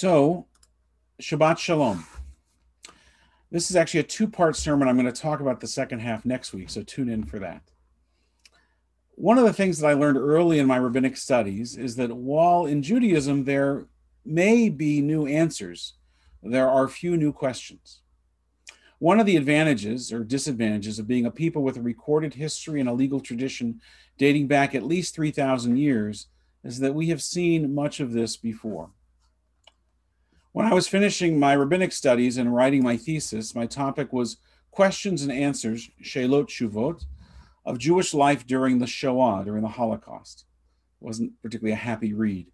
So, Shabbat Shalom. This is actually a two part sermon. I'm going to talk about the second half next week, so tune in for that. One of the things that I learned early in my rabbinic studies is that while in Judaism there may be new answers, there are few new questions. One of the advantages or disadvantages of being a people with a recorded history and a legal tradition dating back at least 3,000 years is that we have seen much of this before. When I was finishing my rabbinic studies and writing my thesis, my topic was questions and answers, Shelot Shuvot, of Jewish life during the Shoah, during the Holocaust. It wasn't particularly a happy read.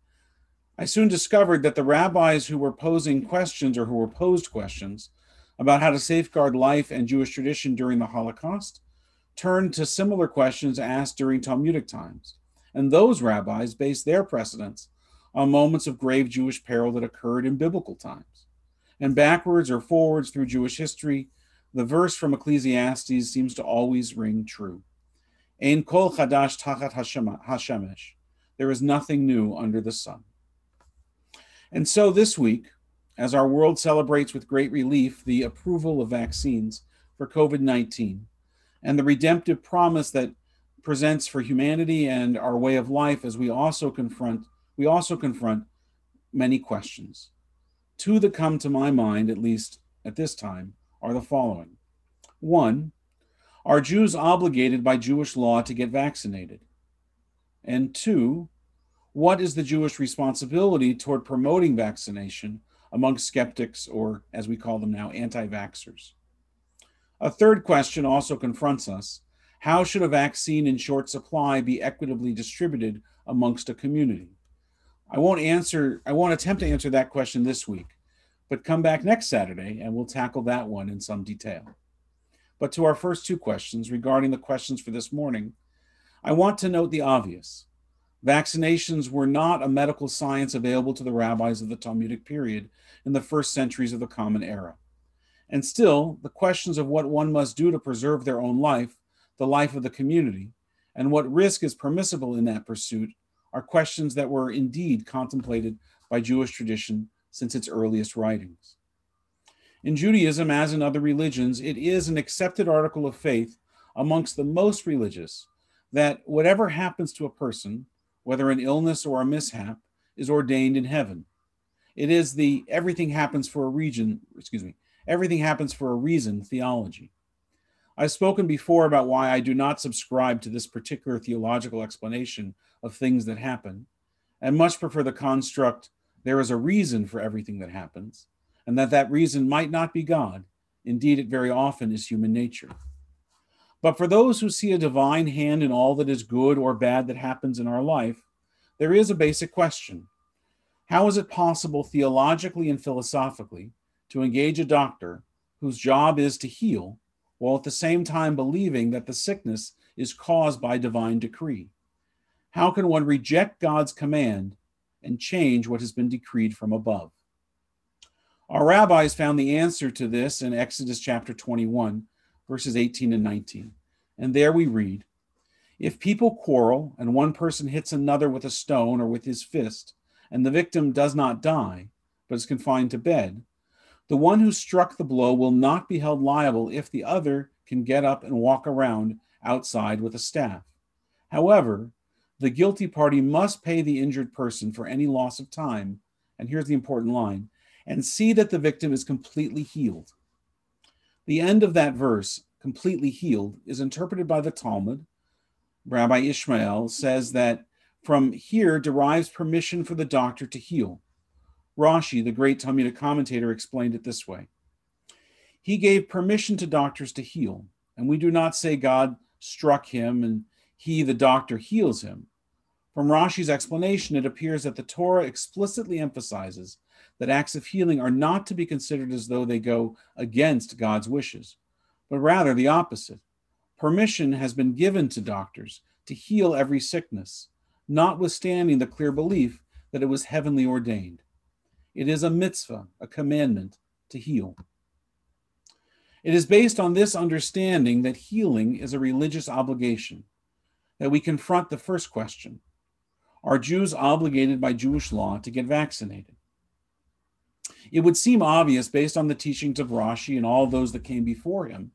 I soon discovered that the rabbis who were posing questions or who were posed questions about how to safeguard life and Jewish tradition during the Holocaust turned to similar questions asked during Talmudic times. And those rabbis based their precedents on moments of grave Jewish peril that occurred in biblical times. And backwards or forwards through Jewish history, the verse from Ecclesiastes seems to always ring true. Ein kol chadash tachat hashemesh. There is nothing new under the sun. And so this week, as our world celebrates with great relief the approval of vaccines for COVID 19 and the redemptive promise that presents for humanity and our way of life as we also confront we also confront many questions. Two that come to my mind, at least at this time, are the following. One, are Jews obligated by Jewish law to get vaccinated? And two, what is the Jewish responsibility toward promoting vaccination among skeptics, or as we call them now, anti vaxxers? A third question also confronts us how should a vaccine in short supply be equitably distributed amongst a community? I won't answer, I won't attempt to answer that question this week, but come back next Saturday and we'll tackle that one in some detail. But to our first two questions regarding the questions for this morning, I want to note the obvious. Vaccinations were not a medical science available to the rabbis of the Talmudic period in the first centuries of the Common Era. And still, the questions of what one must do to preserve their own life, the life of the community, and what risk is permissible in that pursuit are questions that were indeed contemplated by Jewish tradition since its earliest writings. In Judaism, as in other religions, it is an accepted article of faith amongst the most religious that whatever happens to a person, whether an illness or a mishap, is ordained in heaven. It is the everything happens for a region, excuse me, everything happens for a reason theology. I've spoken before about why I do not subscribe to this particular theological explanation of things that happen, and much prefer the construct there is a reason for everything that happens, and that that reason might not be God. Indeed, it very often is human nature. But for those who see a divine hand in all that is good or bad that happens in our life, there is a basic question How is it possible, theologically and philosophically, to engage a doctor whose job is to heal, while at the same time believing that the sickness is caused by divine decree? How can one reject God's command and change what has been decreed from above? Our rabbis found the answer to this in Exodus chapter 21, verses 18 and 19. And there we read If people quarrel and one person hits another with a stone or with his fist, and the victim does not die, but is confined to bed, the one who struck the blow will not be held liable if the other can get up and walk around outside with a staff. However, the guilty party must pay the injured person for any loss of time. And here's the important line and see that the victim is completely healed. The end of that verse, completely healed, is interpreted by the Talmud. Rabbi Ishmael says that from here derives permission for the doctor to heal. Rashi, the great Talmudic commentator, explained it this way He gave permission to doctors to heal, and we do not say God struck him and he, the doctor, heals him. From Rashi's explanation, it appears that the Torah explicitly emphasizes that acts of healing are not to be considered as though they go against God's wishes, but rather the opposite. Permission has been given to doctors to heal every sickness, notwithstanding the clear belief that it was heavenly ordained. It is a mitzvah, a commandment to heal. It is based on this understanding that healing is a religious obligation that we confront the first question Are Jews obligated by Jewish law to get vaccinated? It would seem obvious, based on the teachings of Rashi and all those that came before him,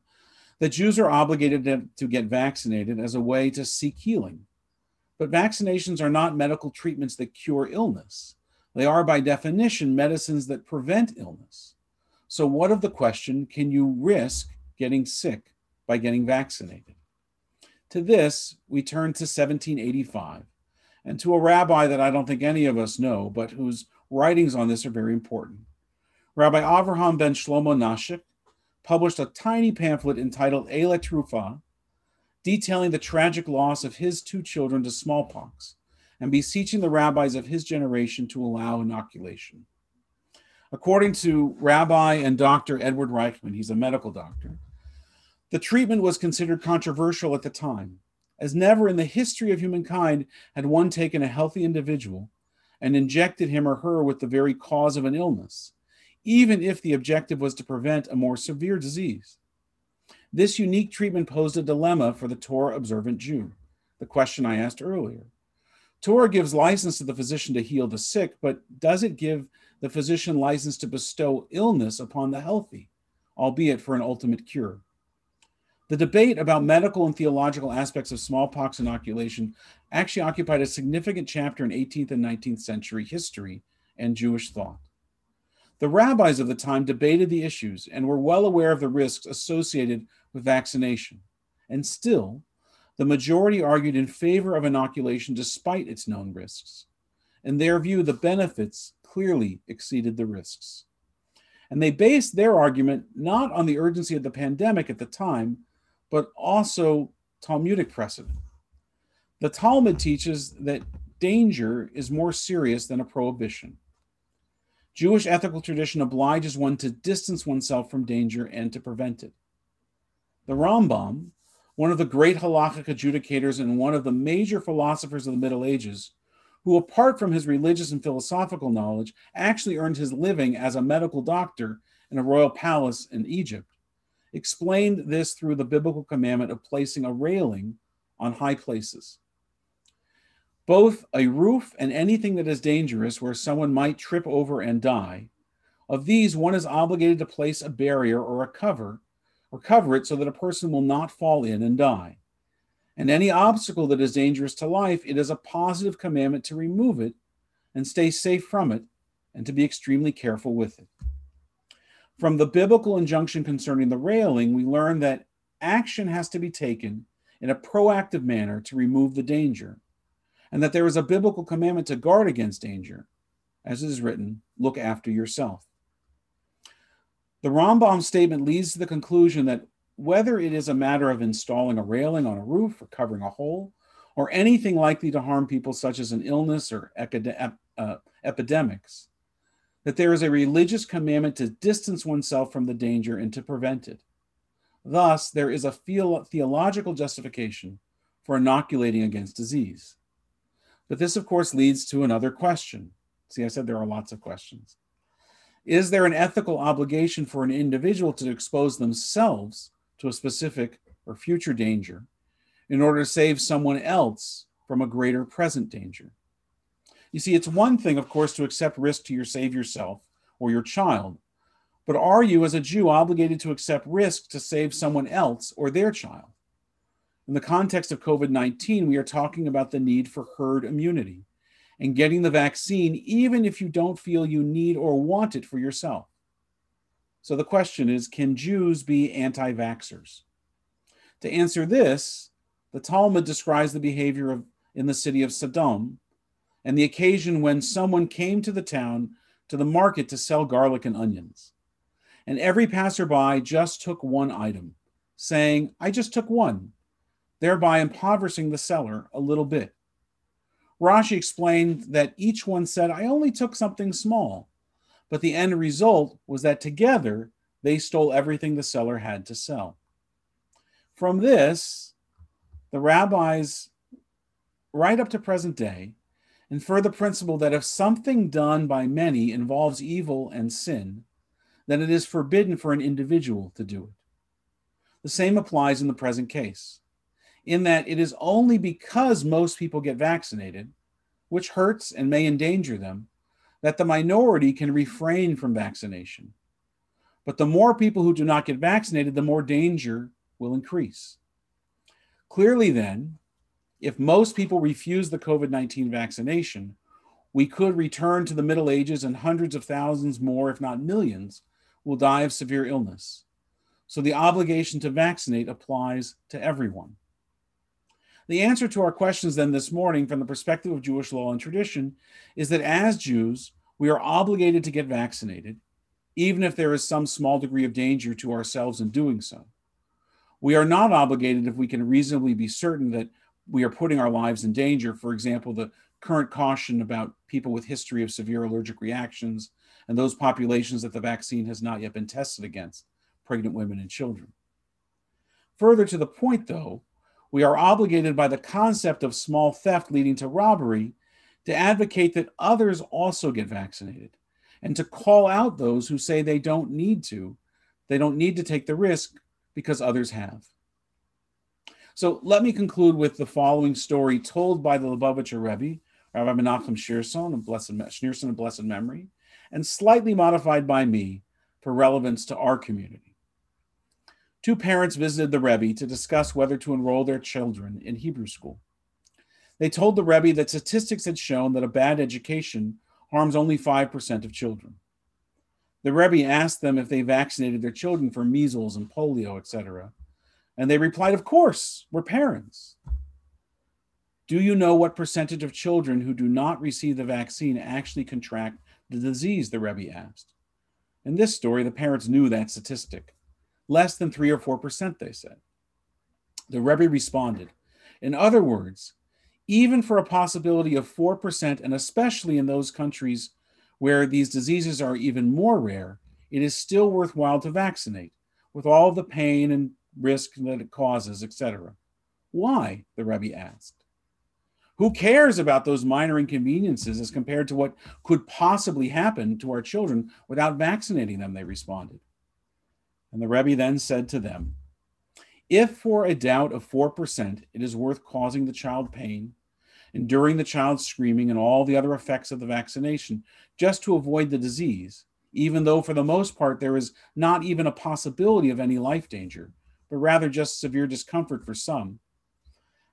that Jews are obligated to, get vaccinated as a way to seek healing. But vaccinations are not medical treatments that cure illness. They are, by definition, medicines that prevent illness. So, what of the question can you risk getting sick by getting vaccinated? To this, we turn to 1785 and to a rabbi that I don't think any of us know, but whose writings on this are very important. Rabbi Avraham ben Shlomo Nashik published a tiny pamphlet entitled Eila Trufa, detailing the tragic loss of his two children to smallpox and beseeching the rabbis of his generation to allow inoculation. According to Rabbi and Dr. Edward Reichman, he's a medical doctor, the treatment was considered controversial at the time, as never in the history of humankind had one taken a healthy individual and injected him or her with the very cause of an illness, even if the objective was to prevent a more severe disease. This unique treatment posed a dilemma for the Torah observant Jew, the question I asked earlier. Torah gives license to the physician to heal the sick, but does it give the physician license to bestow illness upon the healthy, albeit for an ultimate cure? The debate about medical and theological aspects of smallpox inoculation actually occupied a significant chapter in 18th and 19th century history and Jewish thought. The rabbis of the time debated the issues and were well aware of the risks associated with vaccination. And still, the majority argued in favor of inoculation despite its known risks. In their view, the benefits clearly exceeded the risks. And they based their argument not on the urgency of the pandemic at the time, but also Talmudic precedent. The Talmud teaches that danger is more serious than a prohibition. Jewish ethical tradition obliges one to distance oneself from danger and to prevent it. The Rambam, one of the great halachic adjudicators and one of the major philosophers of the Middle Ages, who, apart from his religious and philosophical knowledge, actually earned his living as a medical doctor in a royal palace in Egypt, explained this through the biblical commandment of placing a railing on high places. Both a roof and anything that is dangerous where someone might trip over and die, of these, one is obligated to place a barrier or a cover or cover it so that a person will not fall in and die. And any obstacle that is dangerous to life, it is a positive commandment to remove it and stay safe from it and to be extremely careful with it. From the biblical injunction concerning the railing, we learn that action has to be taken in a proactive manner to remove the danger, and that there is a biblical commandment to guard against danger. As it is written, look after yourself. The Rambam statement leads to the conclusion that whether it is a matter of installing a railing on a roof or covering a hole, or anything likely to harm people, such as an illness or uh, epidemics, that there is a religious commandment to distance oneself from the danger and to prevent it. Thus, there is a theological justification for inoculating against disease. But this, of course, leads to another question. See, I said there are lots of questions. Is there an ethical obligation for an individual to expose themselves to a specific or future danger in order to save someone else from a greater present danger? You see, it's one thing, of course, to accept risk to your save yourself or your child, but are you, as a Jew, obligated to accept risk to save someone else or their child? In the context of COVID 19, we are talking about the need for herd immunity and getting the vaccine, even if you don't feel you need or want it for yourself. So the question is can Jews be anti vaxxers? To answer this, the Talmud describes the behavior of, in the city of Sodom and the occasion when someone came to the town to the market to sell garlic and onions. And every passerby just took one item, saying, I just took one, thereby impoverishing the seller a little bit. Rashi explained that each one said, I only took something small. But the end result was that together they stole everything the seller had to sell. From this, the rabbis, right up to present day, infer the principle that if something done by many involves evil and sin, then it is forbidden for an individual to do it. The same applies in the present case in that it is only because most people get vaccinated, which hurts and may endanger them, that the minority can refrain from vaccination. But the more people who do not get vaccinated, the more danger will increase. Clearly, then, if most people refuse the COVID 19 vaccination, we could return to the Middle Ages and hundreds of thousands more, if not millions, will die of severe illness. So the obligation to vaccinate applies to everyone. The answer to our questions then this morning, from the perspective of Jewish law and tradition, is that as Jews, we are obligated to get vaccinated, even if there is some small degree of danger to ourselves in doing so. We are not obligated if we can reasonably be certain that we are putting our lives in danger. For example, the current caution about people with history of severe allergic reactions and those populations that the vaccine has not yet been tested against, pregnant women and children. Further to the point, though, we are obligated by the concept of small theft leading to robbery to advocate that others also get vaccinated and to call out those who say they don't need to. They don't need to take the risk because others have. So let me conclude with the following story told by the Lubavitcher Rebbe, Rabbi Menachem Schneerson of blessed, of blessed memory, and slightly modified by me for relevance to our community. Two parents visited the Rebbe to discuss whether to enroll their children in Hebrew school. They told the Rebbe that statistics had shown that a bad education harms only 5% of children. The Rebbe asked them if they vaccinated their children for measles and polio, etc. And they replied, Of course, we're parents. Do you know what percentage of children who do not receive the vaccine actually contract the disease? The Rebbe asked. In this story, the parents knew that statistic. Less than 3 or 4%, they said. The Rebbe responded, In other words, even for a possibility of 4%, and especially in those countries where these diseases are even more rare, it is still worthwhile to vaccinate with all the pain and risk that it causes, etc. Why? The Rebbe asked. Who cares about those minor inconveniences as compared to what could possibly happen to our children without vaccinating them? They responded. And the Rebbe then said to them, If for a doubt of 4% it is worth causing the child pain, enduring the child's screaming and all the other effects of the vaccination just to avoid the disease, even though for the most part there is not even a possibility of any life danger, but rather just severe discomfort for some,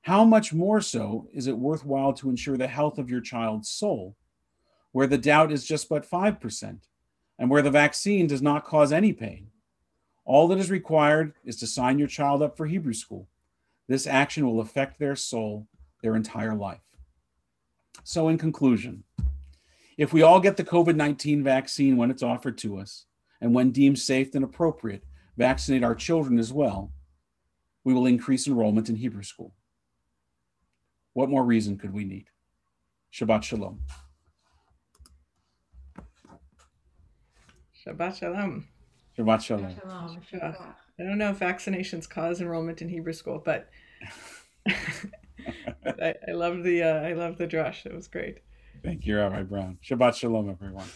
how much more so is it worthwhile to ensure the health of your child's soul, where the doubt is just but 5%, and where the vaccine does not cause any pain? All that is required is to sign your child up for Hebrew school. This action will affect their soul their entire life. So, in conclusion, if we all get the COVID 19 vaccine when it's offered to us, and when deemed safe and appropriate, vaccinate our children as well, we will increase enrollment in Hebrew school. What more reason could we need? Shabbat Shalom. Shabbat Shalom. Shabbat Shalom. Shalom. Shabbat. I don't know if vaccinations cause enrollment in Hebrew school, but I, I love the uh, I love the drush. It was great. Thank you, Rabbi Brown. Shabbat Shalom, everyone.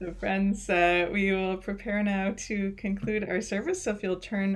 So, friends, uh, we will prepare now to conclude our service. So, if you'll turn